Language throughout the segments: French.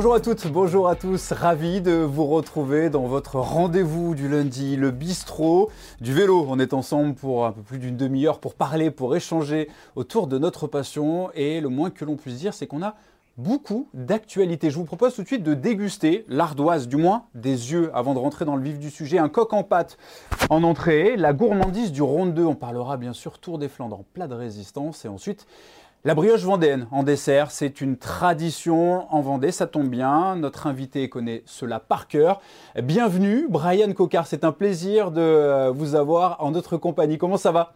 Bonjour à toutes, bonjour à tous, ravi de vous retrouver dans votre rendez-vous du lundi, le bistrot du vélo. On est ensemble pour un peu plus d'une demi-heure pour parler, pour échanger autour de notre passion et le moins que l'on puisse dire c'est qu'on a beaucoup d'actualités. Je vous propose tout de suite de déguster l'ardoise, du moins des yeux, avant de rentrer dans le vif du sujet. Un coq en pâte en entrée, la gourmandise du Ronde 2, on parlera bien sûr Tour des Flandres en plat de résistance, et ensuite la brioche vendéenne en dessert, c'est une tradition en Vendée, ça tombe bien. Notre invité connaît cela par cœur. Bienvenue, Brian Cocard, c'est un plaisir de vous avoir en notre compagnie. Comment ça va?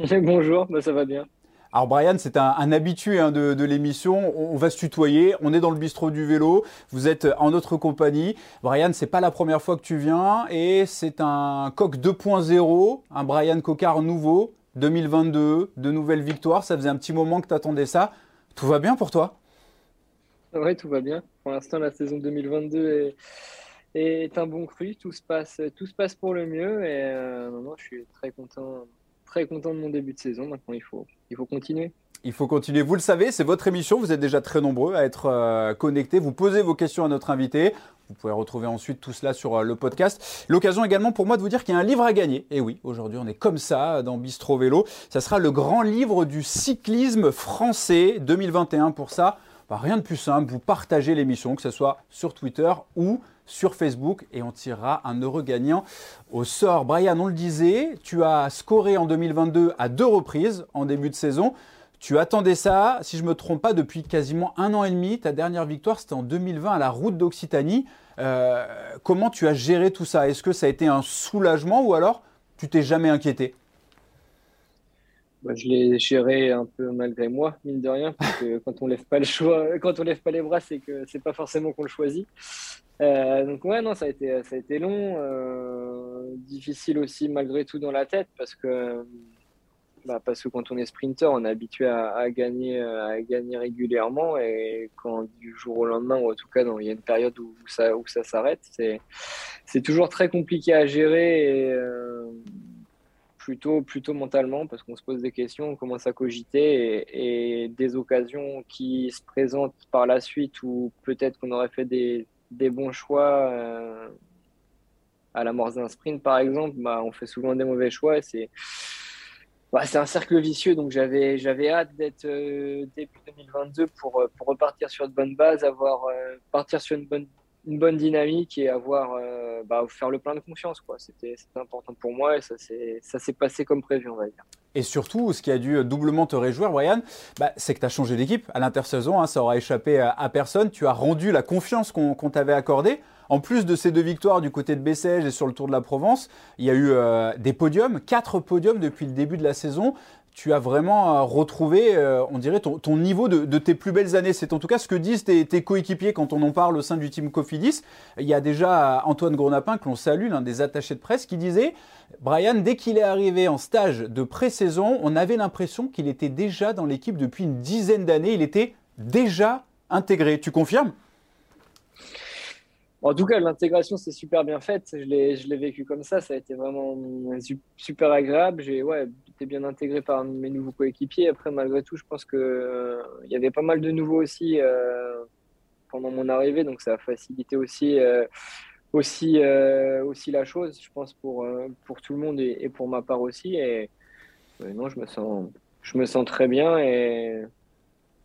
Bonjour, bah, ça va bien. Alors Brian, c'est un, habitué hein, de, l'émission. On, va se tutoyer. On est dans le bistrot du vélo. Vous êtes en notre compagnie. Brian, c'est pas la première fois que tu viens et c'est un coq 2.0, un Brian Cocard nouveau. 2022, de nouvelles victoires. Ça faisait un petit moment que tu attendais ça. Tout va bien pour toi? Oui, tout va bien. Pour l'instant, la saison 2022 est, un bon cru. Tout se passe, tout se passe pour le mieux. Et euh, je suis très content, très content de mon début de saison. Maintenant, il faut, il faut continuer. Il faut continuer. Vous le savez, c'est votre émission. Vous êtes déjà très nombreux à être euh, connectés. Vous posez vos questions à notre invité. Vous pouvez retrouver ensuite tout cela sur euh, le podcast. L'occasion également pour moi de vous dire qu'il y a un livre à gagner. Et oui, aujourd'hui on est comme ça dans Bistro Vélo. Ça sera le grand livre du cyclisme français 2021. Pour ça, bah, rien de plus simple. Vous partagez l'émission, que ce soit sur Twitter ou sur Facebook et on tirera un heureux gagnant au sort. Brian, on le disait, tu as scoré en 2022 à deux reprises en début de saison. Tu attendais ça, si je ne me trompe pas, depuis quasiment un an et demi. Ta dernière victoire, c'était en 2020 à la route d'Occitanie. Euh, comment tu as géré tout ça? Est-ce que ça a été un soulagement ou alors tu t'es jamais inquiété? Bah, je l'ai géré un peu malgré moi, mine de rien, parce que quand on lève pas le choix, quand on lève pas les bras, c'est que c'est pas forcément qu'on le choisit. Euh, donc ouais, non, ça a été, ça a été long, euh, difficile aussi malgré tout dans la tête, parce que bah, parce que quand on est sprinter, on est habitué à, gagner, à gagner régulièrement et quand du jour au lendemain, ou en tout cas, il y a une période où ça, où ça s'arrête, c'est, toujours très compliqué à gérer euh, plutôt, plutôt mentalement parce qu'on se pose des questions, on commence à cogiter et, des occasions qui se présentent par la suite où peut-être qu'on aurait fait des, des bons choix. Euh, à la mort d'un sprint, par exemple, bah, on fait souvent des mauvais choix c'est bah, c'est un cercle vicieux, donc j'avais j'avais hâte d'être euh, début 2022 pour, euh, pour repartir sur de bonnes bases, avoir euh, partir sur une bonne une bonne dynamique et avoir bah, faire le plein de confiance quoi. C'était important pour moi et ça s'est ça s'est passé comme prévu on va dire. Et surtout, ce qui a dû doublement te réjouir, Brian, bah, c'est que tu as changé d'équipe à l'intersaison. Hein, ça aura échappé à, personne. Tu as rendu la confiance qu'on t'avait accordée. En plus de ces deux victoires du côté de Bessèges et sur le Tour de la Provence, il y a eu euh, des podiums, quatre podiums depuis le début de la saison. Tu as vraiment euh, retrouvé, euh, on dirait, ton, niveau de, tes plus belles années. C'est en tout cas ce que disent tes, coéquipiers quand on en parle au sein du team Cofidis. Il y a déjà Antoine Gronapin, que l'on salue, l'un des attachés de presse, qui disait Brian, dès qu'il est arrivé en stage de pré-saison, on avait l'impression qu'il était déjà dans l'équipe depuis une dizaine d'années. Il était déjà intégré. Tu confirmes? En tout cas, l'intégration s'est super bien faite. Je l'ai vécu comme ça. Ça a été vraiment super agréable. J'ai ouais, été bien intégré par mes nouveaux coéquipiers. Après, malgré tout, je pense qu'il euh, y avait pas mal de nouveaux aussi euh, pendant mon arrivée. Donc, ça a facilité aussi, euh, aussi, aussi la chose, je pense, pour, pour tout le monde et, et pour ma part aussi. Et non, je me, sens, je me sens très bien. Et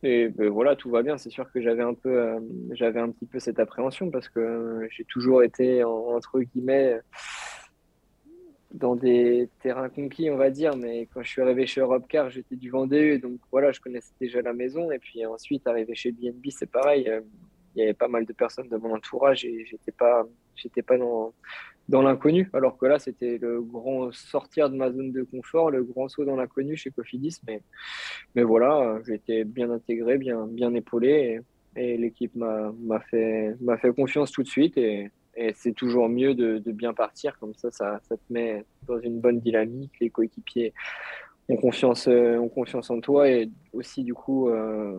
et ben, voilà, tout va bien. C'est sûr que j'avais un peu, euh, j'avais un petit peu cette appréhension parce que j'ai toujours été entre guillemets dans des terrains conquis, on va dire. Mais quand je suis arrivé chez Europcar, j'étais du Vendée, donc voilà, je connaissais déjà la maison. Et puis ensuite, arrivé chez BNB, c'est pareil. Euh, il y avait pas mal de personnes de mon entourage et j'étais pas, j'étais pas dans dans l'inconnu, alors que là, c'était le grand sortir de ma zone de confort, le grand saut dans l'inconnu chez Cofidis. Mais, mais voilà, été bien intégré, bien, bien épaulé, et, l'équipe m'a fait, fait confiance tout de suite. Et, c'est toujours mieux de, bien partir, comme ça, ça, te met dans une bonne dynamique. Les coéquipiers ont confiance, ont confiance en toi, et aussi, du coup, euh,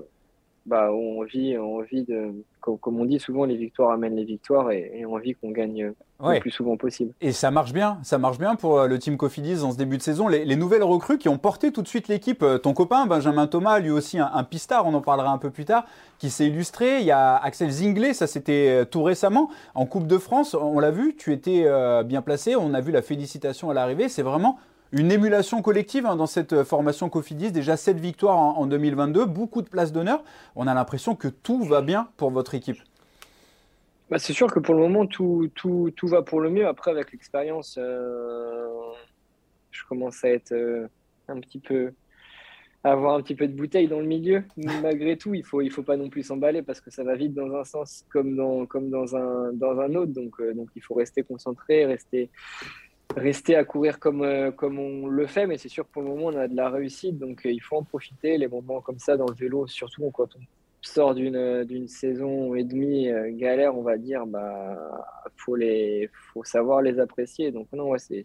bah, envie, envie de, comme, on dit souvent, les victoires amènent les victoires et, et envie qu'on gagne le plus souvent possible. Et ça marche bien, ça marche bien pour euh, le team Cofidis dans ce début de saison. Les, nouvelles recrues qui ont porté tout de suite l'équipe, euh, ton copain Benjamin Thomas, lui aussi un, pistard, on en parlera un peu plus tard, qui s'est illustré. Il y a Axel Zinglet, ça c'était euh, tout récemment en Coupe de France, on l'a vu, tu étais bien placé, on a vu la félicitation à l'arrivée. C'est vraiment une émulation collective hein, dans cette formation Cofidis. Déjà 7 victoires en, 2022, beaucoup de places d'honneur. On a l'impression que tout va bien pour votre équipe. Bah, c'est sûr que pour le moment, tout, tout, tout, va pour le mieux. Après, avec l'expérience, euh, je commence à être euh, un petit peu à avoir un petit peu de bouteille dans le milieu. Malgré tout, il faut, il faut pas non plus s'emballer parce que ça va vite dans un sens comme dans, comme dans, un, dans un autre. Donc, euh, donc, il faut rester concentré, rester, rester à courir comme, comme on le fait. Mais c'est sûr que pour le moment, on a de la réussite. Donc, il faut en profiter. Les moments comme ça dans le vélo, surtout quand on sort d'une saison et demie euh, galère, on va dire, bah faut les faut savoir les apprécier. Donc non, ouais, c'est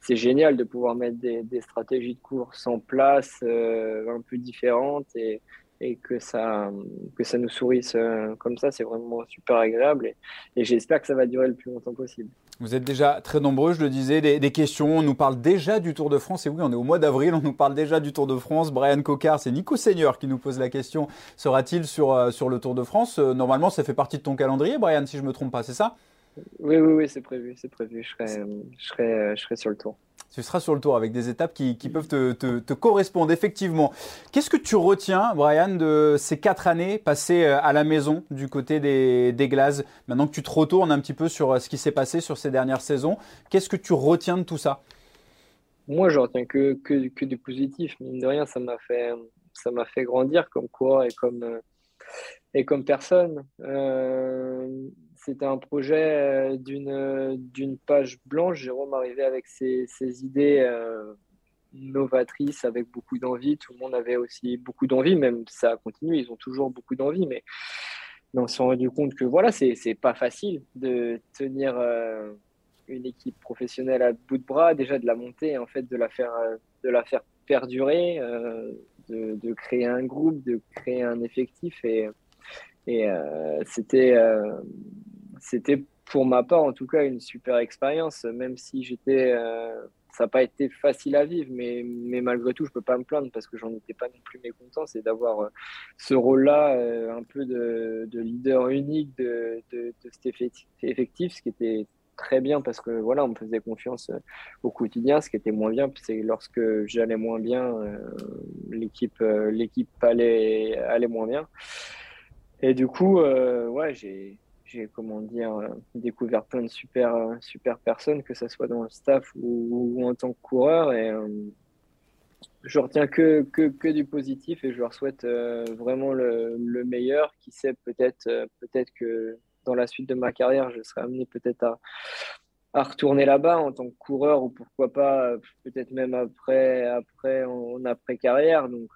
c'est génial de pouvoir mettre des, des stratégies de course en place euh, un peu différentes et et que ça, que ça nous sourisse euh, comme ça, c'est vraiment super agréable. Et, j'espère que ça va durer le plus longtemps possible. Vous êtes déjà très nombreux, je le disais, des, questions. On nous parle déjà du Tour de France. Et oui, on est au mois d'avril, on nous parle déjà du Tour de France. Brian Cocard, c'est Nico Seigneur qui nous pose la question. Sera-t-il sur, euh, sur le Tour de France? Euh, Normalement, ça fait partie de ton calendrier, Brian, si je ne me trompe pas, c'est ça? Oui, oui, oui, c'est prévu. C'est prévu. Je serai, je, serai, je serai sur le Tour tu seras sur le tour avec des étapes qui, peuvent te, correspondre, effectivement. Qu'est-ce que tu retiens, Brian, de ces quatre années passées euh, à la maison du côté des, des Glazes Maintenant que tu te retournes un petit peu sur euh, ce qui s'est passé sur ces dernières saisons, qu'est-ce que tu retiens de tout ça? Moi, je retiens que, que, que, du positif. Mine de rien, ça m'a fait, ça m'a fait grandir comme quoi et comme, euh, et comme personne c'était un projet euh, d'une, d'une page blanche. Jérôme arrivait avec ses, ses idées euh, novatrices, avec beaucoup d'envie. Tout le monde avait aussi beaucoup d'envie, même ça continue, ils ont toujours beaucoup d'envie. Mais on s'est rendu compte que voilà, c'est, c'est pas facile de tenir euh, une équipe professionnelle à bout de bras, déjà de la monter, en fait, de la faire, de la faire perdurer, de, de, créer un groupe, de créer un effectif. Et, et c'était c'était pour ma part en tout cas une super expérience, même si j'étais, euh, ça n'a pas été facile à vivre, mais, mais malgré tout, je peux pas me plaindre parce que j'en étais pas non plus mécontent, c'est d'avoir euh, ce rôle-là, euh, un peu de, de, leader unique de, de, de, cet effectif, ce qui était très bien parce que voilà, on me faisait confiance au quotidien, ce qui était moins bien, c'est lorsque j'allais moins bien, l'équipe, l'équipe allait, allait moins bien. Et du coup, ouais, j'ai j'ai comment dire euh, découvert plein de super euh, super personnes que ce soit dans le staff ou, en tant que coureur. Et euh, je retiens que, que, que, du positif et je leur souhaite vraiment le, le, meilleur qui sait peut-être peut-être que dans la suite de ma carrière je serai amené peut-être à, à retourner là-bas en tant que coureur ou pourquoi pas peut-être même après après en, après carrière donc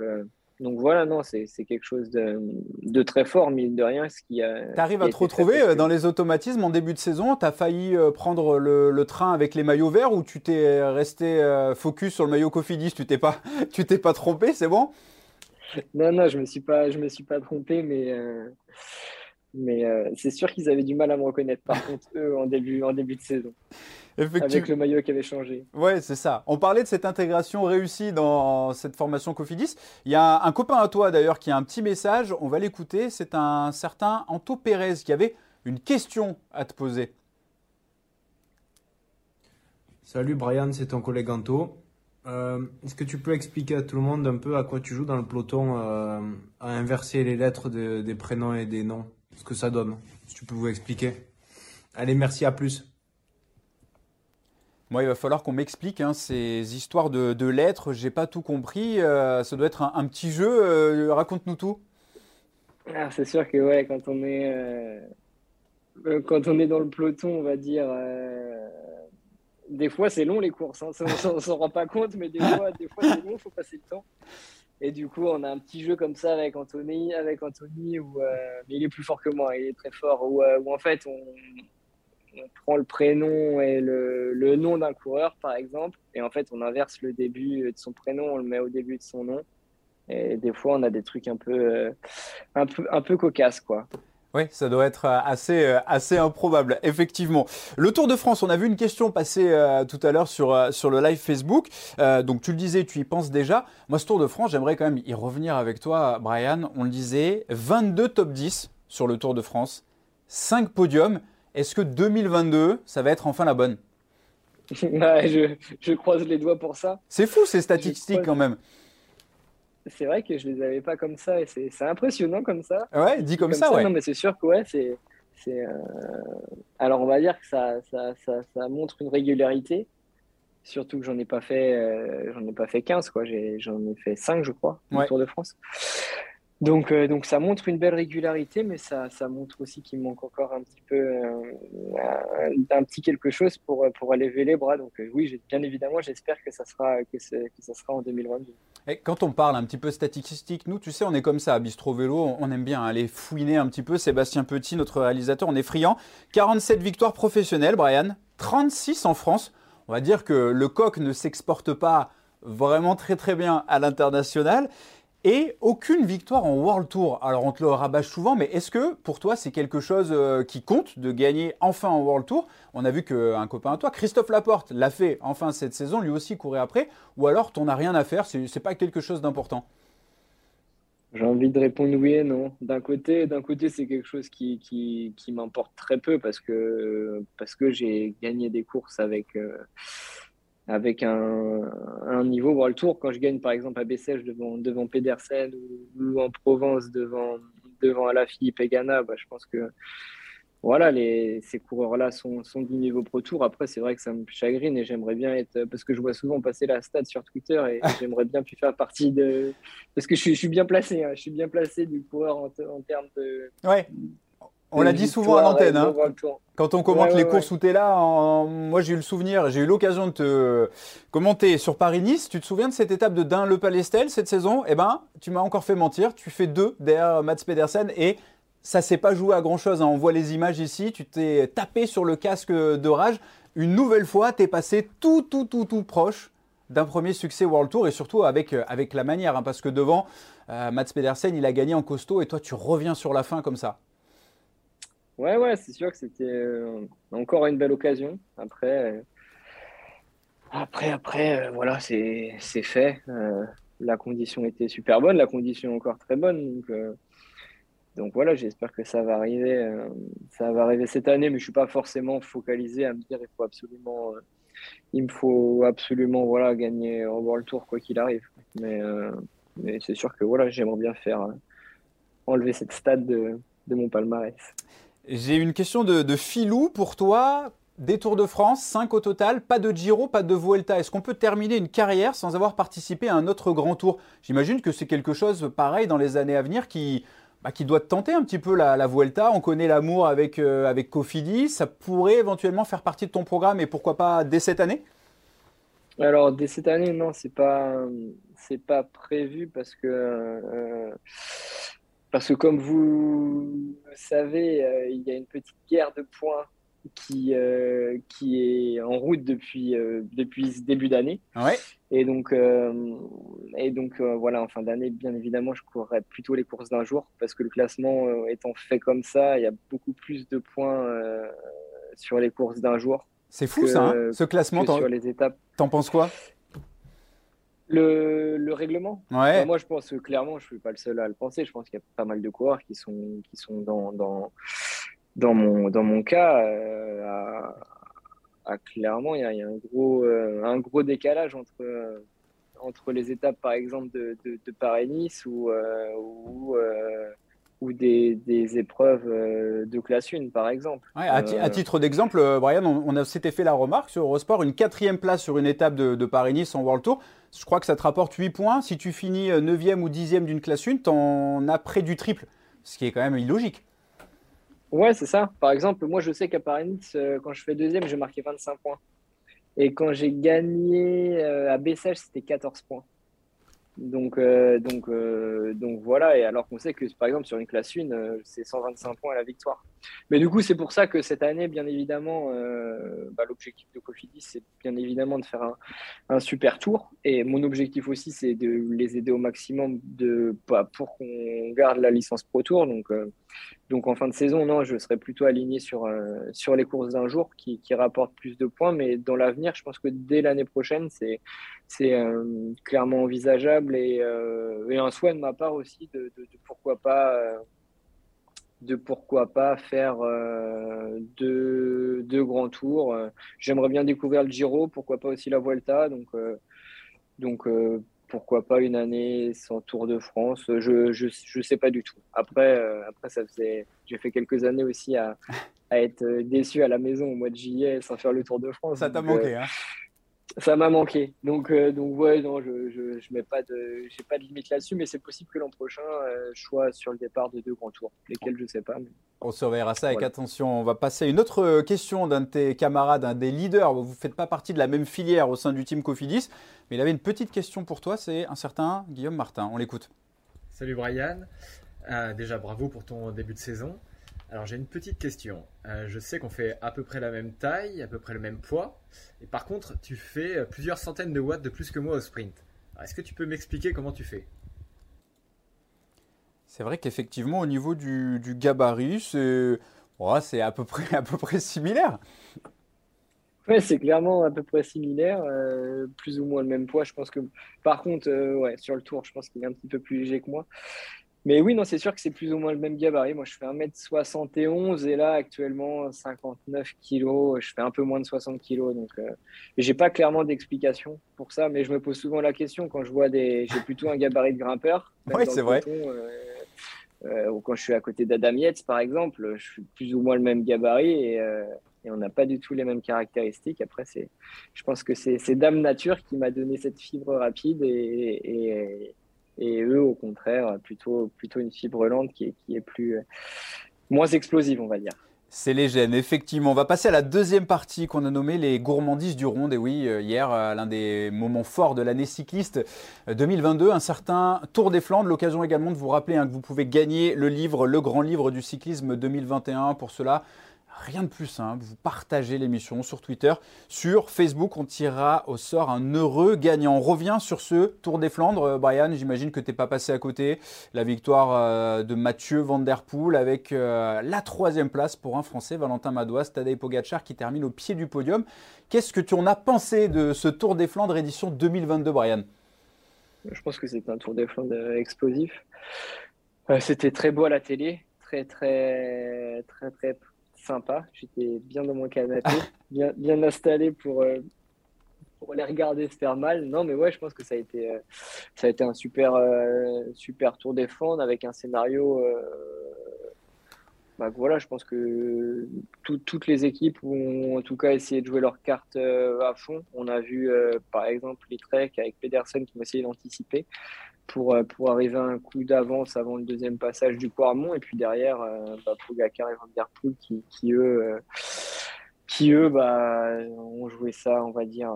donc voilà, non, c'est quelque chose de, très fort, mine de rien. Tu arrives à te retrouver euh, dans les automatismes en début de saison? Tu as failli euh, prendre le, train avec les maillots verts ou tu t'es resté euh, focus sur le maillot Cofidis? Tu t'es pas, t'es pas trompé, c'est bon? Non, non, je me suis pas, je me suis pas trompé, mais, mais c'est sûr qu'ils avaient du mal à me reconnaître, par contre, eux, en début, en début de saison. Avec le maillot qui avait changé. Ouais, c'est ça. On parlait de cette intégration réussie dans cette formation Cofidis. Il y a un, copain à toi d'ailleurs qui a un petit message. On va l'écouter. C'est un certain Anto Pérez qui avait une question à te poser. Salut Brian, c'est ton collègue Anto. Euh, est-ce que tu peux expliquer à tout le monde un peu à quoi tu joues dans le peloton euh, à inverser les lettres des prénoms et des noms? Ce que ça donne Si tu peux vous expliquer. Allez, merci, à plus. Moi, il va falloir qu'on m'explique hein, ces histoires de, de lettres. J'ai pas tout compris. Euh, ça doit être un, petit jeu. Euh, raconte-nous tout. Ah, c'est sûr que ouais, quand on est euh, quand on est dans le peloton, on va dire. des fois, c'est long les courses. Hein. on s'en rend pas compte, mais des fois, des fois c'est long. Il faut passer le temps. Et du coup, on a un petit jeu comme ça avec Anthony, avec Anthony où mais il est plus fort que moi. Il est très fort. Où, où en fait, on prend le prénom et le, nom d'un coureur, par exemple, et en fait, on inverse le début de son prénom, on le met au début de son nom. Et des fois, on a des trucs un peu, un peu, un peu cocasses, quoi. Oui, ça doit être assez, assez improbable, effectivement. Le Tour de France, on a vu une question passer tout à l'heure sur, sur le live Facebook. donc tu le disais, tu y penses déjà. Moi, ce Tour de France, j'aimerais quand même y revenir avec toi, Brian. On le disait, 22 top 10 sur le Tour de France, 5 podiums. Est-ce que 2022, ça va être enfin la bonne? Je, je, croise les doigts pour ça. C'est fou ces statistiques quand même. C'est vrai que je les avais pas comme ça et c'est impressionnant comme ça. Ouais, dit comme, ça, ouais. Non, mais c'est sûr que ouais, c'est. Euh... Alors on va dire que ça, ça, ça, ça, montre une régularité. Surtout que j'en ai pas fait, euh, j'en ai pas fait 15 quoi. J'en ai, fait 5 je crois, au Tour de France. Donc, euh, donc ça montre une belle régularité, mais ça, ça montre aussi qu'il manque encore un petit peu euh, un petit quelque chose pour, pour aller lever les bras. Donc euh, oui, bien évidemment, j'espère que ça sera que, ça sera en 2022. Et quand on parle un petit peu statistique, nous, tu sais, on est comme ça à Bistro Vélo, on aime bien aller fouiner un petit peu. Sébastien Petit, notre réalisateur, on est friand. 47 victoires professionnelles, Brian, 36 en France. On va dire que le coq ne s'exporte pas vraiment très très bien à l'international et aucune victoire en World Tour. Alors on te le rabâche souvent, mais est-ce que pour toi c'est quelque chose euh, qui compte de gagner enfin en World Tour? On a vu qu'un copain à toi, Christophe Laporte, l'a fait enfin cette saison, lui aussi courait après, ou alors t'en as rien à faire, c'est pas quelque chose d'important? J'ai envie de répondre oui et non. D'un côté, d'un côté, c'est quelque chose qui, qui, qui m'importe très peu parce que, parce que j'ai gagné des courses avec, euh, avec un, un, niveau World Tour. Quand je gagne par exemple à Bessèges devant, devant Pedersen ou, en Provence devant, devant Alaphilippe et Ghana, bah, je pense que voilà, les, ces coureurs-là sont, sont, du niveau Pro Tour. Après, c'est vrai que ça me chagrine et j'aimerais bien être, parce que je vois souvent passer la stat sur Twitter et j'aimerais bien plus faire partie de, parce que je suis, je suis bien placé, hein, je suis bien placé du coureur en, en termes de, ouais. On l'a dit souvent à l'antenne. Hein. Quand on commente les courses où tu es là, moi j'ai eu le souvenir, j'ai eu l'occasion de te commenter sur Paris-Nice. Tu te souviens de cette étape de Dain-le-Palestel cette saison? Eh ben, tu m'as encore fait mentir. Tu fais deux derrière Mats Pedersen et ça s'est pas joué à grand chose. Hein. On voit les images ici. Tu t'es tapé sur le casque de rage. Une nouvelle fois, tu es passé tout, tout, tout, tout proche d'un premier succès World Tour et surtout avec, avec la manière. Hein, parce que devant, euh, Mats Pedersen, il a gagné en costaud et toi, tu reviens sur la fin comme ça. Ouais, ouais, c'est sûr que c'était euh, encore une belle occasion. Après, euh, après, après, euh, voilà, c'est fait. la condition était super bonne, la condition encore très bonne. Donc, voilà, j'espère que ça va arriver. ça va arriver cette année, mais je suis pas forcément focalisé à me dire il faut absolument, il me faut absolument voilà gagner au World Tour quoi qu'il arrive. Mais, c'est sûr que voilà, j'aimerais bien faire enlever cette stade de, de mon palmarès. J'ai une question de, Filou pour toi. Des Tours de France, 5 au total, pas de Giro, pas de Vuelta. Est-ce qu'on peut terminer une carrière sans avoir participé à un autre grand tour? J'imagine que c'est quelque chose pareil dans les années à venir qui, bah, qui doit te tenter un petit peu la, Vuelta. On connaît l'amour avec, euh, avec. Ça pourrait éventuellement faire partie de ton programme et pourquoi pas dès cette année? Alors, dès cette année, non, c'est pas, c'est pas prévu parce que. Euh, parce que comme vous le savez, euh, il y a une petite guerre de points qui, euh, qui est en route depuis, euh, depuis ce début d'année. Ouais. Et donc, et donc voilà, en fin d'année, bien évidemment, je courrai plutôt les courses d'un jour parce que le classement étant fait comme ça, il y a beaucoup plus de points sur les courses d'un jour. C'est fou ça, hein, ce classement. Sur les étapes. T'en penses quoi? Le, le, règlement ouais. Moi, je pense que clairement, je ne suis pas le seul à le penser. Je pense qu'il y a pas mal de coureurs qui sont, qui sont dans, dans, dans, mon, dans mon cas. Euh, à, clairement, il y a, il y a un, gros, euh, un gros décalage entre, euh, entre les étapes, par exemple, de, de, de Paris-Nice ou, ou ou des, des, épreuves de classe 1, par exemple. Ouais, à, à, titre d'exemple, Brian, on, a s'était fait la remarque sur Eurosport, une quatrième place sur une étape de, de Paris-Nice en World Tour. Je crois que ça te rapporte 8 points. Si tu finis 9e ou 10e d'une classe 1, tu en as près du triple, ce qui est quand même illogique. Ouais, c'est ça. Par exemple, moi, je sais qu'à Paris-Nice, quand je fais deuxième, j'ai marqué 25 points. Et quand j'ai gagné à Bessèges, c'était 14 points. Donc, euh, donc, euh, donc voilà. Et alors qu'on sait que, par exemple, sur une classe 1, c'est 125 points à la victoire. Mais du coup, c'est pour ça que cette année, bien évidemment, euh, bah, l'objectif de Cofidis, c'est bien évidemment de faire un, super tour. Et mon objectif aussi, c'est de les aider au maximum de, bah, pour qu'on garde la licence Pro Tour. Donc, euh, donc en fin de saison, non, je serais plutôt aligné sur, euh, sur les courses d'un jour qui, rapportent plus de points. Mais dans l'avenir, je pense que dès l'année prochaine, c'est clairement envisageable et, un souhait de ma part aussi de, pourquoi pas de pourquoi pas faire euh, deux, deux, grands tours. J'aimerais bien découvrir le Giro, pourquoi pas aussi la Vuelta. Donc, euh, donc euh, pourquoi pas une année sans Tour de France. Je je, je sais pas du tout. Après, après ça faisait, j'ai fait quelques années aussi à, à, être déçu à la maison au mois de juillet sans faire le Tour de France. Ça t'a manqué, hein ça m'a manqué. Donc, euh, donc ouais, non, je, je, je mets pas de, j'ai pas de limite là-dessus, mais c'est possible que l'an prochain, euh, je sois sur le départ de deux grands tours, lesquels je sais pas. Mais... On surveillera ça avec voilà. attention. On va passer à une autre question d'un de tes camarades, un des leaders. Vous ne faites pas partie de la même filière au sein du team Cofidis, mais il avait une petite question pour toi. C'est un certain Guillaume Martin. On l'écoute. Salut Brian. Euh, déjà bravo pour ton début de saison. Alors j'ai une petite question. Euh, je sais qu'on fait à peu près la même taille, à peu près le même poids. Et par contre, tu fais plusieurs centaines de watts de plus que moi au sprint. Est-ce que tu peux m'expliquer comment tu fais? C'est vrai qu'effectivement, au niveau du, du gabarit, c'est à, peu près, à peu près similaire. Ouais, c'est clairement à peu près similaire, euh, plus ou moins le même poids. Je pense que, par contre, euh, ouais, sur le tour, je pense qu'il est un petit peu plus léger que moi. Mais oui, non, c'est sûr que c'est plus ou moins le même gabarit. Moi, je fais 1m71 et là, actuellement, 59 kg. Je fais un peu moins de 60 kg. Donc, euh, j'ai pas clairement d'explication pour ça, mais je me pose souvent la question quand je vois des. J'ai plutôt un gabarit de grimpeur. Oui, c'est vrai. Euh, euh, ou quand je suis à côté d'Adam Yates, par exemple, je suis plus ou moins le même gabarit et, euh, et on n'a pas du tout les mêmes caractéristiques. Après, c'est, je pense que c'est Dame Nature qui m'a donné cette fibre rapide et, et et eux, au contraire, plutôt, plutôt une fibre lente qui est, qui est plus, moins explosive, on va dire. C'est les gènes, effectivement. On va passer à la deuxième partie qu'on a nommée les gourmandises du Ronde. Et oui, hier, l'un des moments forts de l'année cycliste 2022, un certain Tour des Flandres. L'occasion également de vous rappeler hein, que vous pouvez gagner le livre, le grand livre du cyclisme 2021. Pour cela, Rien de plus simple, vous partagez l'émission sur Twitter, sur Facebook, on tirera au sort un heureux gagnant. On revient sur ce Tour des Flandres. Brian, j'imagine que tu n'es pas passé à côté. La victoire de Mathieu Van Der Poel avec la troisième place pour un Français, Valentin Madouas, Tadej Pogacar qui termine au pied du podium. Qu'est-ce que tu en as pensé de ce Tour des Flandres édition 2022, Brian? Je pense que c'est un Tour des Flandres explosif. Euh, C'était très beau à la télé, très très très très sympa. J'étais bien dans mon canapé, bien, bien installé pour, euh, pour les regarder se faire mal. Non, mais ouais, je pense que ça a été, euh, ça a été un super, euh, super tour des Flandres avec un scénario. Bah, voilà, je pense que tout, toutes les équipes ont en tout cas essayé de jouer leurs cartes à fond. On a vu par exemple les Trek avec Pedersen qui ont essayé d'anticiper pour, pour arriver à un coup d'avance avant le deuxième passage du Quarmont. Et puis derrière, euh, bah, Pogacar et Van Der Poel qui, qui eux, euh, qui, eux bah, ont joué ça, on va dire,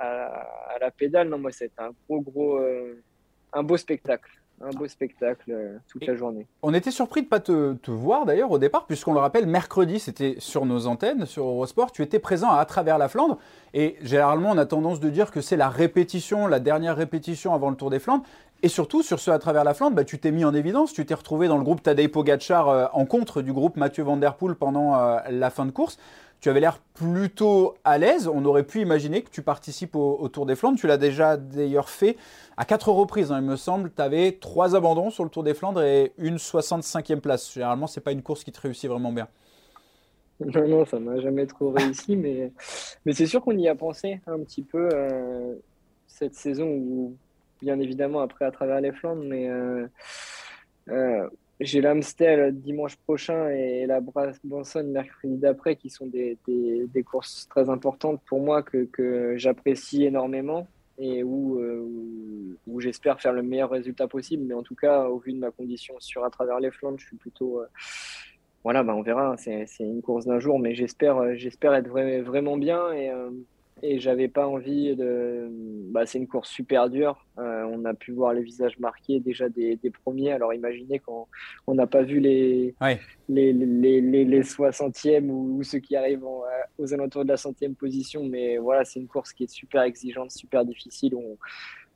à, à la pédale. Non, moi, c'était un gros, gros, euh, un beau spectacle un beau spectacle euh, toute la journée. On était surpris de ne pas te, te, voir d'ailleurs au départ, puisqu'on le rappelle, mercredi, c'était sur nos antennes, sur Eurosport, tu étais présent à, à travers la Flandre. Et généralement, on a tendance de dire que c'est la répétition, la dernière répétition avant le Tour des Flandres. Et surtout, sur ce à travers la Flandre, bah, tu t'es mis en évidence, tu t'es retrouvé dans le groupe Tadej Pogacar euh, en contre du groupe Mathieu Van Der Poel pendant euh, la fin de course. Tu avais l'air plutôt à l'aise. On aurait pu imaginer que tu participes au, Tour des Flandres. Tu l'as déjà d'ailleurs fait à quatre reprises, hein, il me semble. Tu avais trois abandons sur le Tour des Flandres et une 65e place. Généralement, c'est pas une course qui te réussit vraiment bien. Non, non, ça m'a jamais trop réussi, mais, mais c'est sûr qu'on y a pensé un petit peu euh, cette saison où, bien évidemment, après à travers les Flandres, mais euh, euh, j'ai l'Amstel dimanche prochain et la Brassonne mercredi d'après qui sont des, des, courses très importantes pour moi que, que j'apprécie énormément et où, où, où j'espère faire le meilleur résultat possible. Mais en tout cas, au vu de ma condition sur à travers les Flandres, je suis plutôt voilà, bah on verra. C'est une course d'un jour, mais j'espère, être vrai, vraiment bien et, euh, et j'avais pas envie de. Bah, c'est une course super dure. Euh, on a pu voir les visages marqués déjà des, premiers. Alors imaginez quand on n'a pas vu les, les, les, les, 60e ou, ceux qui arrivent aux alentours de la centième position. Mais voilà, c'est une course qui est super exigeante, super difficile, où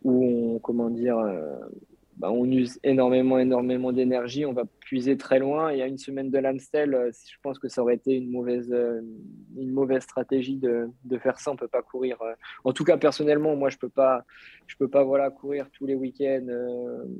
on, comment dire, bah, on use énormément, énormément d'énergie. On va puiser très loin. Et à une semaine de l'Amstel, euh, je pense que ça aurait été une mauvaise, euh, une mauvaise stratégie de, de faire ça. On peut pas courir. Euh. En tout cas, personnellement, moi, je peux pas, je peux pas voilà courir tous les week-ends.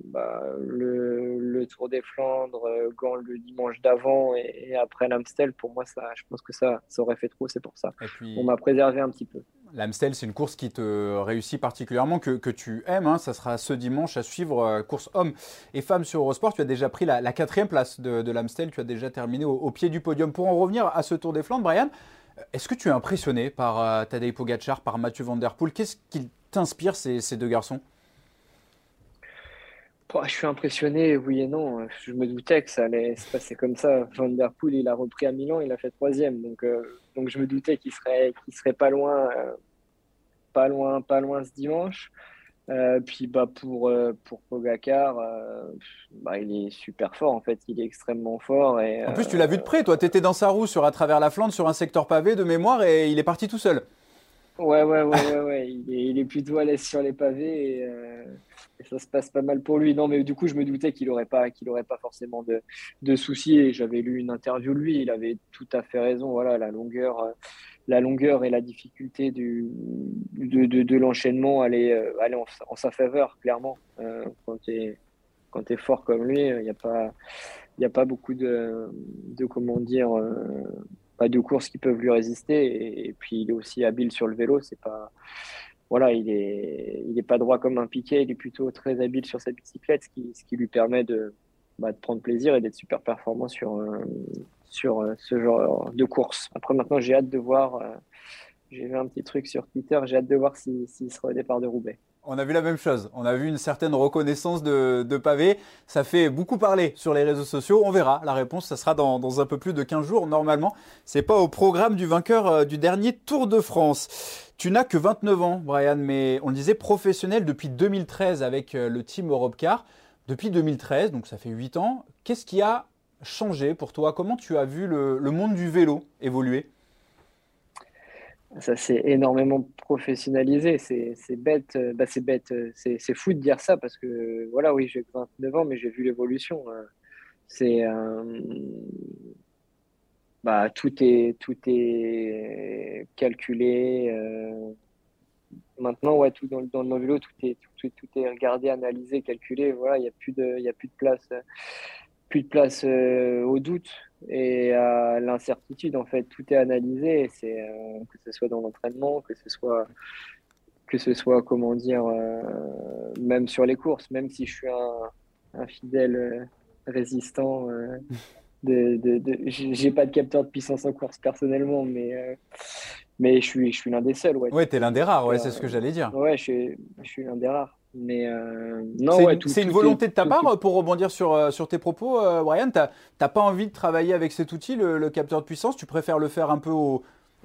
Bah, le, le, Tour des Flandres, Gand le dimanche d'avant et, après l'Amstel. Pour moi, ça, je pense que ça, ça aurait fait trop. C'est pour ça. on m'a préservé un petit peu. L'Amstel, c'est une course qui te réussit particulièrement, que, que tu aimes. Hein. Ça sera ce dimanche à suivre, course hommes et femmes sur Eurosport. Tu as déjà pris la, quatrième place de, l'Amstel. Tu as déjà terminé au, pied du podium. Pour en revenir à ce Tour des Flandres, Brian, est-ce que tu es impressionné par euh, Tadej Pogacar, par Mathieu Van Der Poel? Qu'est-ce qui t'inspire ces, ces, deux garçons? Je suis impressionné, oui et non. Je me doutais que ça allait se passer comme ça. Van Der Poel, il a repris à Milan, il a fait troisième. Donc, euh, donc je me doutais qu'il serait, qu'il serait pas loin. Euh, pas loin, pas loin ce dimanche. Euh, puis bah pour pour Pogacar, bah, il est super fort en fait, il est extrêmement fort. Et, en plus, tu l'as vu de près, toi, tu étais dans sa roue sur à travers la Flandre sur un secteur pavé de mémoire et il est parti tout seul. Ouais, ouais, ouais, ouais, Il, est, il, est, plutôt à l'aise sur les pavés et, ça se passe pas mal pour lui. Non, mais du coup, je me doutais qu'il n'aurait pas, qu'il pas forcément de, soucis et j'avais lu une interview lui, il avait tout à fait raison. Voilà, la longueur la longueur et la difficulté du, de, l'enchaînement aller, euh, aller en, sa faveur, clairement. Euh, quand tu es, es, fort comme lui, il n'y a, pas, a pas beaucoup de, de comment dire, euh, pas de courses qui peuvent lui résister. Et, puis, il est aussi habile sur le vélo. C'est pas. Voilà, il est, il est pas droit comme un piquet, il est plutôt très habile sur sa bicyclette, ce qui, ce qui lui permet de, bah, de prendre plaisir et d'être super performant sur, sur euh, ce genre de course. Après, maintenant, j'ai hâte de voir. Euh, j'ai vu un petit truc sur Twitter. J'ai hâte de voir s'il sera au départ de Roubaix. On a vu la même chose. On a vu une certaine reconnaissance de, pavé. Ça fait beaucoup parler sur les réseaux sociaux. On verra. La réponse, ça sera dans, un peu plus de 15 jours. Normalement, c'est pas au programme du vainqueur euh, du dernier Tour de France. Tu n'as que 29 ans, Brian, mais on le disait professionnel depuis 2013 avec le team Europcar. Depuis 2013, donc ça fait 8 ans. Qu'est-ce qui a changé pour toi? Comment tu as vu le, monde du vélo évoluer? Ça s'est énormément professionnalisé. C'est bête, euh, bah c'est bête, euh, c'est fou de dire ça parce que voilà, oui, j'ai 29 ans, mais j'ai vu l'évolution. Euh. C'est bah, tout est tout est calculé. maintenant, ouais, tout dans, dans, le vélo, tout est tout, tout, est regardé, analysé, calculé. Voilà, il n'y a plus de il a plus de place plus de place au doute et à l'incertitude. En fait, tout est analysé. C'est euh, que ce soit dans l'entraînement, que ce soit que ce soit comment dire, euh, même sur les courses, même si je suis un, fidèle résistant. de, de, de j'ai pas de capteur de puissance en course personnellement, mais mais je suis je suis l'un des seuls. Ouais, ouais t'es l'un des rares. Ouais, c'est ce que j'allais dire. Ouais, je suis je suis l'un des rares. Mais euh, non, c'est une, volonté de ta part pour rebondir sur, euh, sur tes propos, euh, Brian? Tu n'as pas envie de travailler avec cet outil, le, capteur de puissance? Tu préfères le faire un peu aux,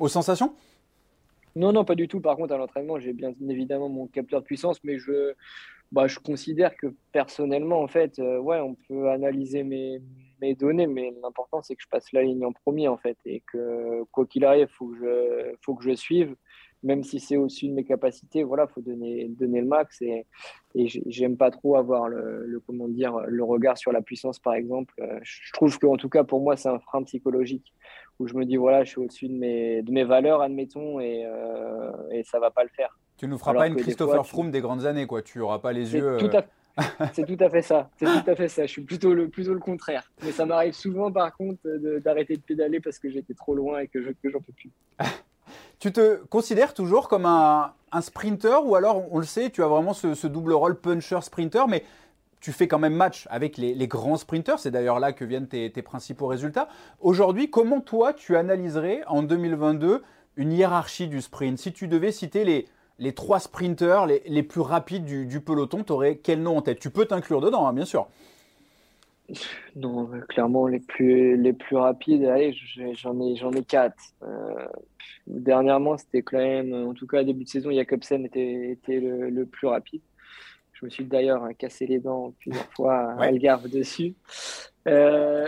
sensations? Non, non, pas du tout. Par contre, à l'entraînement, j'ai bien évidemment mon capteur de puissance, mais je, bah, je considère que personnellement, en fait, ouais, on peut analyser mes, mes données, mais l'important, c'est que je passe la ligne en premier, en fait, et que quoi qu'il arrive, il faut, que je, faut que je suive même si c'est au-dessus de mes capacités, voilà, faut donner, donner le max. Et, et j'aime pas trop avoir le, comment dire, le regard sur la puissance, par exemple. Euh, je trouve qu'en tout cas, pour moi, c'est un frein psychologique où je me dis, voilà, je suis au-dessus de mes, de mes valeurs, admettons, et, euh, et ça va pas le faire. Tu nous feras pas une Christopher Froome des grandes années, quoi. Tu auras pas les yeux. Tout à... c'est tout à fait ça. C'est tout à fait ça. Je suis plutôt le, plutôt le contraire. Mais ça m'arrive souvent, par contre, d'arrêter de, pédaler parce que j'étais trop loin et que j'en peux plus. Tu te considères toujours comme un, sprinter ou alors, on le sait, tu as vraiment ce, double rôle puncher-sprinter, mais tu fais quand même match avec les, grands sprinters, c'est d'ailleurs là que viennent tes, principaux résultats. Aujourd'hui, comment toi tu analyserais en 2022 une hiérarchie du sprint? Si tu devais citer les, les trois sprinters les, plus rapides du, peloton, tu aurais quel nom en tête? Tu peux t'inclure dedans, hein, bien sûr. Non, clairement, les plus, les plus rapides, allez, j'en ai, j'en ai quatre. Euh, dernièrement, c'était quand même, en tout cas, début de saison, Jacobsen était, était le, le, plus rapide. Je me suis d'ailleurs cassé les dents plusieurs fois à Algarve dessus. Euh,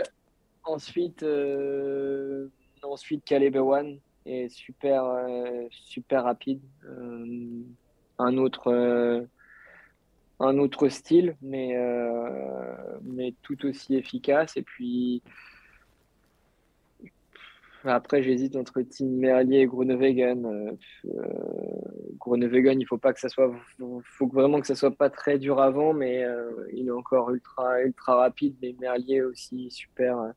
ensuite, euh, ensuite Caleb One est super, euh, super rapide. un autre un autre style, mais, mais tout aussi efficace. Et puis, après, j'hésite entre Tim Merlier et Groenewegen. Euh, euh il faut pas que ça soit, faut vraiment que ça soit pas très dur avant, mais euh, il est encore ultra, ultra rapide. Mais Merlier aussi super.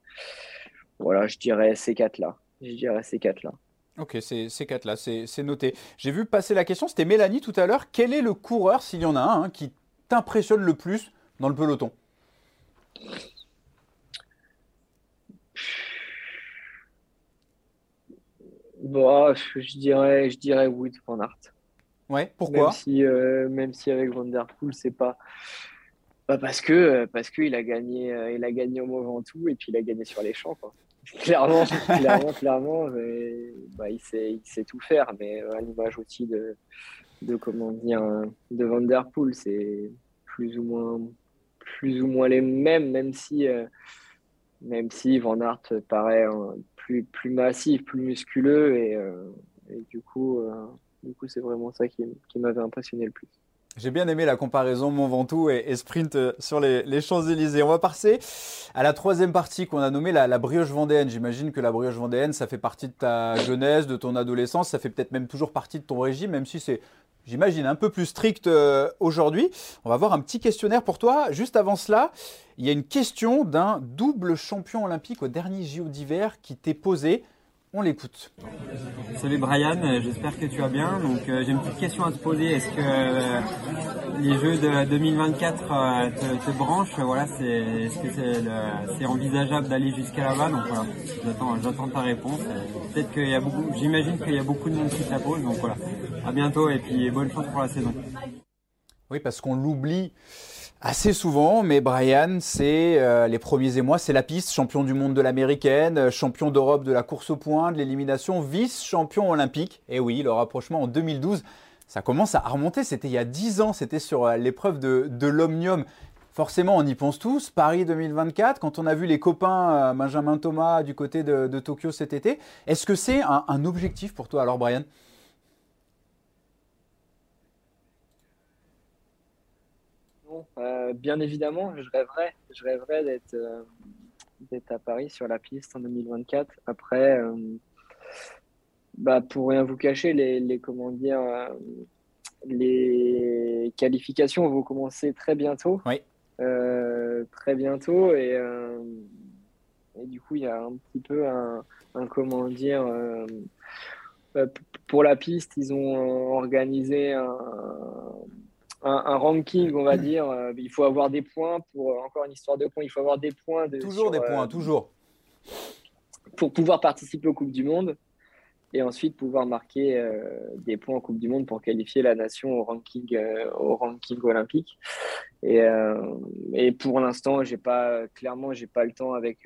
voilà, je dirais ces quatre là. Je dirais ces quatre là. Ok, ces quatre là, c'est noté. J'ai vu passer la question, c'était Mélanie tout à l'heure. Quel est le coureur, s'il y en a un, hein, qui t'impressionne le plus dans le peloton? Bon, je dirais, je dirais Wood Van Aert. Ouais, pourquoi? même si, euh, même si avec Van Der Poel, c'est pas. Bah parce que euh, parce qu'il a gagné euh, il a gagné au Mont Ventoux et puis il a gagné sur les champs quoi. clairement clairement clairement bah, il sait il sait tout faire mais à l'image aussi de de comment dire de Van Der Poel c'est plus ou moins plus ou moins les mêmes même si même si Van Aert paraît plus, massif, plus musculeux. Et, euh, du coup, euh, du coup c'est vraiment ça qui, m'avait impressionné le plus. J'ai bien aimé la comparaison Mont Ventoux et, sprint euh, sur les, Champs-Élysées. On va passer à la troisième partie qu'on a nommée la, brioche vendéenne. J'imagine que la brioche vendéenne, ça fait partie de ta jeunesse, de ton adolescence, ça fait peut-être même toujours partie de ton régime, même si c'est, j'imagine, un peu plus strict aujourd'hui. On va voir un petit questionnaire pour toi. Juste avant cela, il y a une question d'un double champion olympique au dernier JO d'hiver qui t'est posée. On l'écoute. Salut Brian, j'espère que tu vas bien. Donc euh, j'ai une petite question à te poser. Est-ce que euh, les Jeux de 2024 euh, te, branchent? Voilà, c'est est-ce que c'est envisageable d'aller jusqu'à là-bas? Donc voilà, j'attends ta réponse. Peut-être qu'il y a beaucoup, j'imagine qu'il y a beaucoup de monde qui te la pose. Donc voilà, à bientôt et puis bonne chance pour la saison. Oui, parce qu'on l'oublie Assez souvent, mais Brian, c'est euh, les premiers émois, c'est la piste, champion du monde de l'américaine, euh, champion d'Europe de la course au point, de l'élimination, vice-champion olympique. Et oui, le rapprochement en 2012, ça commence à remonter, c'était il y a 10 ans, c'était sur euh, l'épreuve de, l'Omnium. Forcément, on y pense tous. Paris 2024, quand on a vu les copains Benjamin Thomas du côté de, Tokyo cet été, est-ce que c'est un objectif pour toi alors, Brian? Euh, bien évidemment, je rêverais, je rêverais d'être euh, à Paris sur la piste en 2024. Après, euh, bah, pour rien vous cacher, les, les comment dire, les qualifications vont commencer très bientôt. Oui. très bientôt et, et, du coup il y a un petit peu un, un comment dire pour la piste ils ont organisé un, un, ranking, on va dire. Euh, il faut avoir des points pour, euh, encore une histoire de points, il faut avoir des points. De, toujours des points, euh, toujours. Pour pouvoir participer aux Coupes du Monde et ensuite pouvoir marquer des points en Coupe du Monde pour qualifier la nation au ranking, au ranking olympique. Et, et pour l'instant, j'ai pas, clairement, j'ai pas le temps avec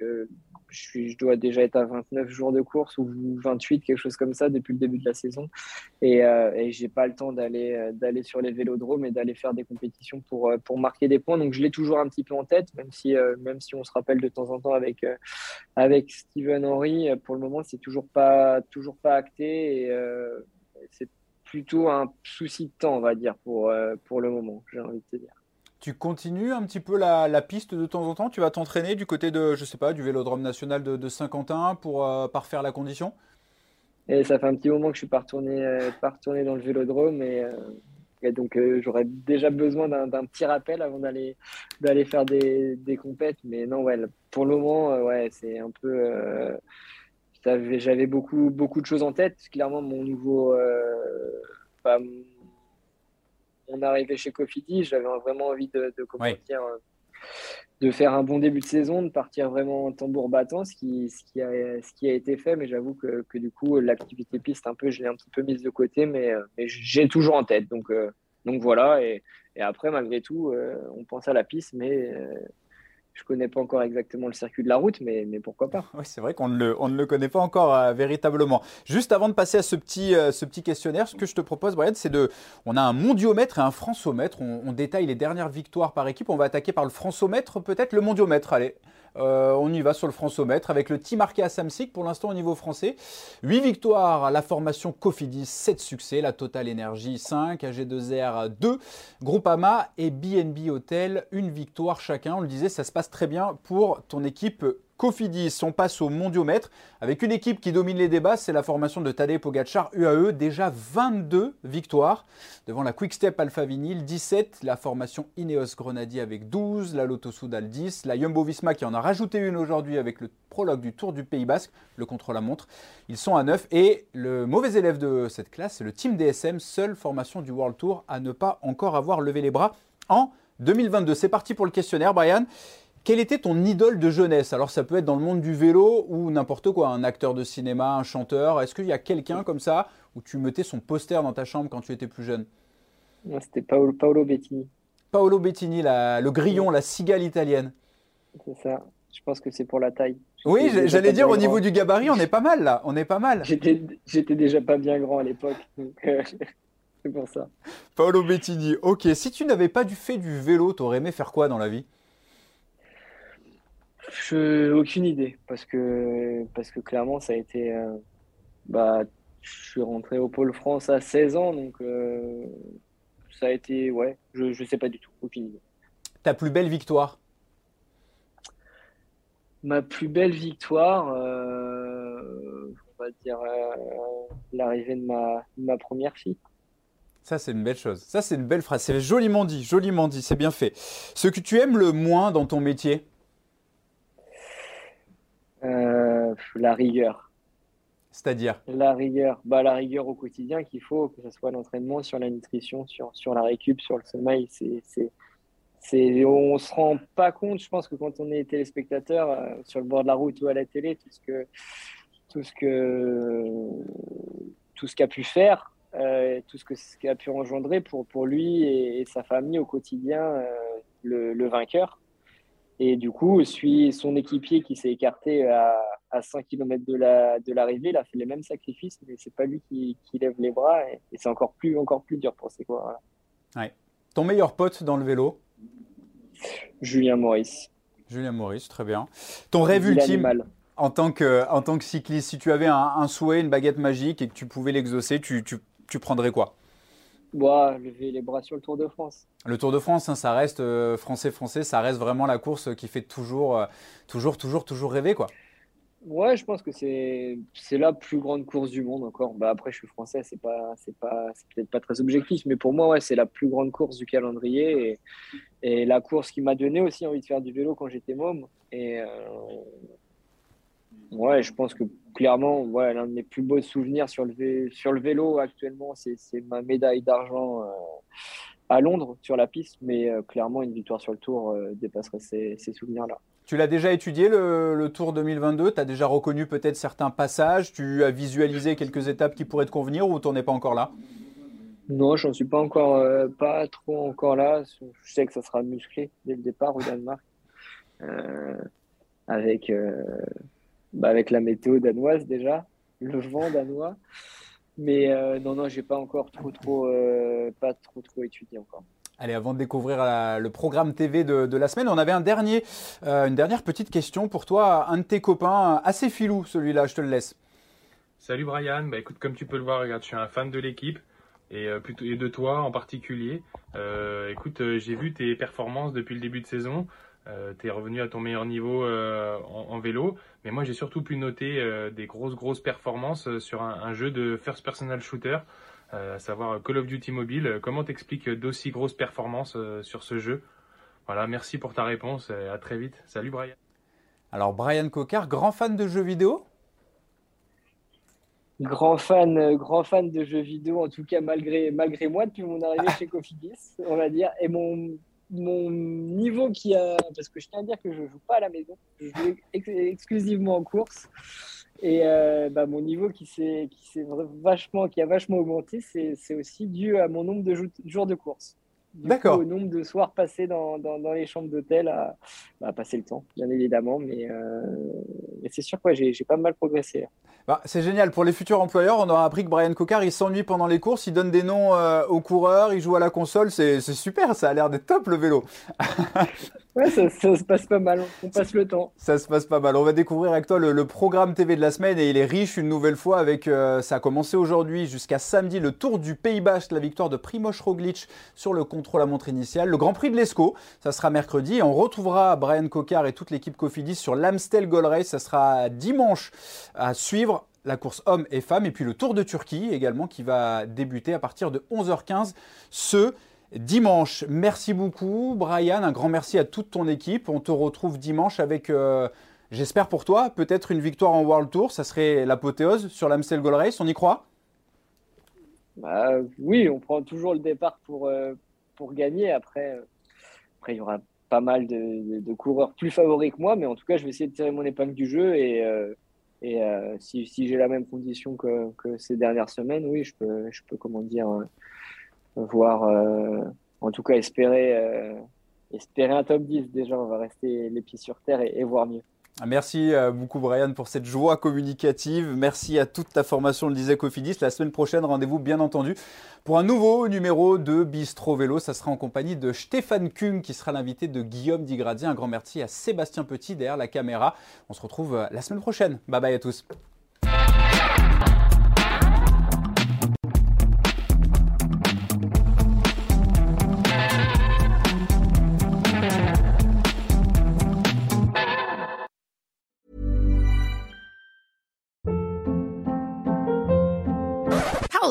je, dois déjà être à 29 jours de course ou 28, quelque chose comme ça, depuis le début de la saison. Et, euh, et j'ai pas le temps d'aller euh, sur les vélodromes et d'aller faire des compétitions pour, euh, pour marquer des points. Donc je l'ai toujours un petit peu en tête, même si, euh, on se rappelle de temps en temps avec, avec Steven Henry. Pour le moment, c'est toujours pas, toujours pas acté et c'est plutôt un souci de temps, on va dire, pour, pour le moment, j'ai envie de te dire. Tu continues un petit peu la, piste de temps en temps? Tu vas t'entraîner du côté de, je sais pas, du Vélodrome national de, Saint-Quentin pour euh, parfaire la condition? Et Ça fait un petit moment que je suis pas retourné, euh, dans le Vélodrome et, euh, donc j'aurais déjà besoin d'un petit rappel avant d'aller d'aller faire des, des compètes. Mais non, ouais, pour le moment, ouais, c'est un peu. J'avais beaucoup beaucoup de choses en tête. Clairement, mon nouveau arrivée chez Cofidis, j'avais vraiment envie de, de, euh, de faire un bon début de saison, de partir vraiment en tambour battant, ce qui, ce qui, a, ce qui a été fait. Mais j'avoue que, que, du coup, l'activité piste, un peu, je l'ai un petit peu mise de côté, mais, euh, mais j'ai toujours en tête. Donc, euh, donc voilà. Et, et, après, malgré tout, on pense à la piste, mais je connais pas encore exactement le circuit de la route, mais, pourquoi pas. Oui, c'est vrai qu'on ne le, on ne le connaît pas encore euh, véritablement. Juste avant de passer à ce petit, euh, ce petit questionnaire, ce que je te propose, Brian, c'est de. On a un mondiomètre et un francomètre. On, détaille les dernières victoires par équipe. On va attaquer par le francomètre, peut-être le mondiomètre. Allez. Euh, on y va sur le francomètre avec le team marqué à Samsic pour l'instant au niveau français. 8 victoires à la formation Cofidis, 7 succès, la Total Energy 5, AG2R 2, Groupama et BNB Hotel, une victoire chacun. On le disait, ça se passe très bien pour ton équipe Cofidis. On passe au mondiomètre avec une équipe qui domine les débats, c'est la formation de Tadej Pogacar UAE, déjà 22 victoires devant la Quickstep Alpha Vinyl, 17, la formation Ineos Grenadier avec 12, la Lotto Soudal 10, la Jumbo Visma qui en a rajouté une aujourd'hui avec le prologue du Tour du Pays Basque, le contre-la-montre. Ils sont à 9 et le mauvais élève de cette classe, c'est le Team DSM, seule formation du World Tour à ne pas encore avoir levé les bras en 2022. C'est parti pour le questionnaire, Brian. Quel était ton idole de jeunesse? Alors ça peut être dans le monde du vélo ou n'importe quoi, un acteur de cinéma, un chanteur. Est-ce qu'il y a quelqu'un comme ça où tu mettais son poster dans ta chambre quand tu étais plus jeune? C'était Paolo, Paolo, Bettini. Paolo Bettini, le grillon, la cigale italienne. C'est ça. Je pense que c'est pour la taille. Oui, j'allais dire au niveau du gabarit, on est pas mal là. On est pas mal. J'étais déjà pas bien grand à l'époque. Euh, c'est pour ça. Paolo Bettini. Ok. Si tu n'avais pas du fait du vélo, t'aurais aimé faire quoi dans la vie? Je, aucune idée, parce que, parce que clairement, ça a été. Euh, bah, je suis rentré au Pôle France à 16 ans, donc euh, ça a été. Ouais, je ne sais pas du tout, aucune idée. Ta plus belle victoire? Ma plus belle victoire, euh, on va dire l'arrivée de ma, ma première fille. Ça, c'est une belle chose. Ça, c'est une belle phrase. C'est joliment dit, joliment dit, c'est bien fait. Ce que tu aimes le moins dans ton métier? Euh, la rigueur. C'est-à-dire La rigueur. Bah, la rigueur au quotidien qu'il faut, que ce soit l'entraînement, sur la nutrition, sur, sur la récup, sur le sommeil. C'est, c'est, on ne se rend pas compte, je pense que quand on est téléspectateur euh, sur le bord de la route ou à la télé, tout ce que tout ce que tout ce qu'a pu faire, euh, tout ce que ce qu'a pu engendrer pour, pour lui et, sa famille au quotidien, le, le, vainqueur. Et du coup, suis son équipier qui s'est écarté à, à 5 km de l'arrivée, il a fait les mêmes sacrifices, mais c'est pas lui qui, qui, lève les bras et, c'est encore plus, encore plus dur pour ses quoi. Ouais. Ton meilleur pote dans le vélo? Julien Maurice. Julien Maurice, très bien. Ton rêve ultime en tant, que, en tant que cycliste, si tu avais un, souhait, une baguette magique et que tu pouvais l'exaucer, tu, tu, tu prendrais quoi? Bois, lever les bras sur le Tour de France. Le Tour de France, hein, ça reste euh, français-français, ça reste vraiment la course qui fait toujours, euh, toujours, toujours, toujours rêver, quoi. Ouais, je pense que c'est c'est la plus grande course du monde encore. Bah après, je suis français, c'est pas c'est pas c'est peut-être pas très objectif, mais pour moi, ouais, c'est la plus grande course du calendrier et, et la course qui m'a donné aussi envie de faire du vélo quand j'étais môme. Et euh, ouais, je pense que clairement, ouais, l'un de mes plus beaux souvenirs sur le, sur le vélo actuellement, c'est ma médaille d'argent euh, à Londres sur la piste, mais euh, clairement, une victoire sur le Tour euh, dépasserait ces, ces souvenirs-là. Tu l'as déjà étudié le, Tour 2022 Tu as déjà reconnu peut-être certains passages? Tu as visualisé quelques étapes qui pourraient te convenir ou tu n'en es pas encore là? Non, j'en suis pas encore, pas trop encore là. Je sais que ça sera musclé dès le départ au Danemark. avec bah, avec la météo danoise déjà, le vent danois. Mais euh, non, non, j'ai pas encore trop, trop, euh, pas trop, trop étudié encore. Allez, avant de découvrir le programme TV de, la semaine, on avait un dernier, euh, une dernière petite question pour toi. Un de tes copains, assez filou celui-là, je te le laisse. Salut Brian, bah écoute, comme tu peux le voir, regarde, je suis un fan de l'équipe et, plutôt, et de toi en particulier. écoute, j'ai vu tes performances depuis le début de saison. Euh, tu es revenu à ton meilleur niveau euh, en, vélo. Mais moi, j'ai surtout pu noter euh, des grosses, grosses performances sur un, jeu de first personal shooter, à savoir Call of Duty Mobile. Comment t'expliques d'aussi grosses performances sur ce jeu? Voilà, merci pour ta réponse et à très vite. Salut Brian. Alors, Brian Cocard, grand fan de jeux vidéo? Grand fan, grand fan de jeux vidéo, en tout cas malgré, malgré moi depuis mon arrivée chez Cofidis, on va dire. Et mon mon niveau qui a. Parce que je tiens à dire que je ne joue pas à la maison, je joue exclusivement en course. Et euh, bah, mon niveau qui, s'est, qui, vachement, qui a vachement augmenté, c'est, aussi dû à mon nombre de jours de course. D'accord. Au nombre de soirs passés dans, dans, dans les chambres d'hôtel à, à, passer le temps, bien évidemment. Mais, euh, mais c'est sûr que ouais, j'ai pas mal progressé. Bah, c'est génial. Pour les futurs employeurs, on aura appris que Brian Cocard, il s'ennuie pendant les courses, il donne des noms euh, aux coureurs, il joue à la console. C'est super, ça a l'air d'être top le vélo. ouais, ça, se passe pas mal. On passe le temps. Ça se passe pas mal. On va découvrir avec toi le, programme TV de la semaine et il est riche une nouvelle fois avec, euh, ça a commencé aujourd'hui jusqu'à samedi, le Tour du Pays Basque, la victoire de Primoz Roglic sur le contrôle à montre initial. Le Grand Prix de l'Escaut, ça sera mercredi. On retrouvera Brian Cocard et toute l'équipe Cofidis sur l'Amstel Gold Race. Ça sera dimanche à suivre la course hommes et femmes, et puis le Tour de Turquie également qui va débuter à partir de 11h15 ce dimanche. Merci beaucoup Brian, un grand merci à toute ton équipe. On te retrouve dimanche avec, euh, j'espère pour toi, peut-être une victoire en World Tour. Ça serait l'apothéose sur l'Amstel Gold Race, on y croit? Bah, Oui, on prend toujours le départ pour, euh, pour gagner. Après, après, il y aura pas mal de, coureurs plus favoris que moi, mais en tout cas, je vais essayer de tirer mon épingle du jeu et... Euh, et euh, si, si j'ai la même condition que, que, ces dernières semaines, oui, je peux, je peux comment dire, euh, voir, euh, en tout cas espérer, euh, espérer un top 10 déjà. On va rester les pieds sur terre et, et voir mieux. Merci beaucoup Brian pour cette joie communicative. Merci à toute ta formation, le disait Cofidis. La semaine prochaine, rendez-vous bien entendu pour un nouveau numéro de Bistro Vélo. Ça sera en compagnie de Stéphane Kung qui sera l'invité de Guillaume Digradier. Un grand merci à Sébastien Petit derrière la caméra. On se retrouve la semaine prochaine. Bye bye à tous.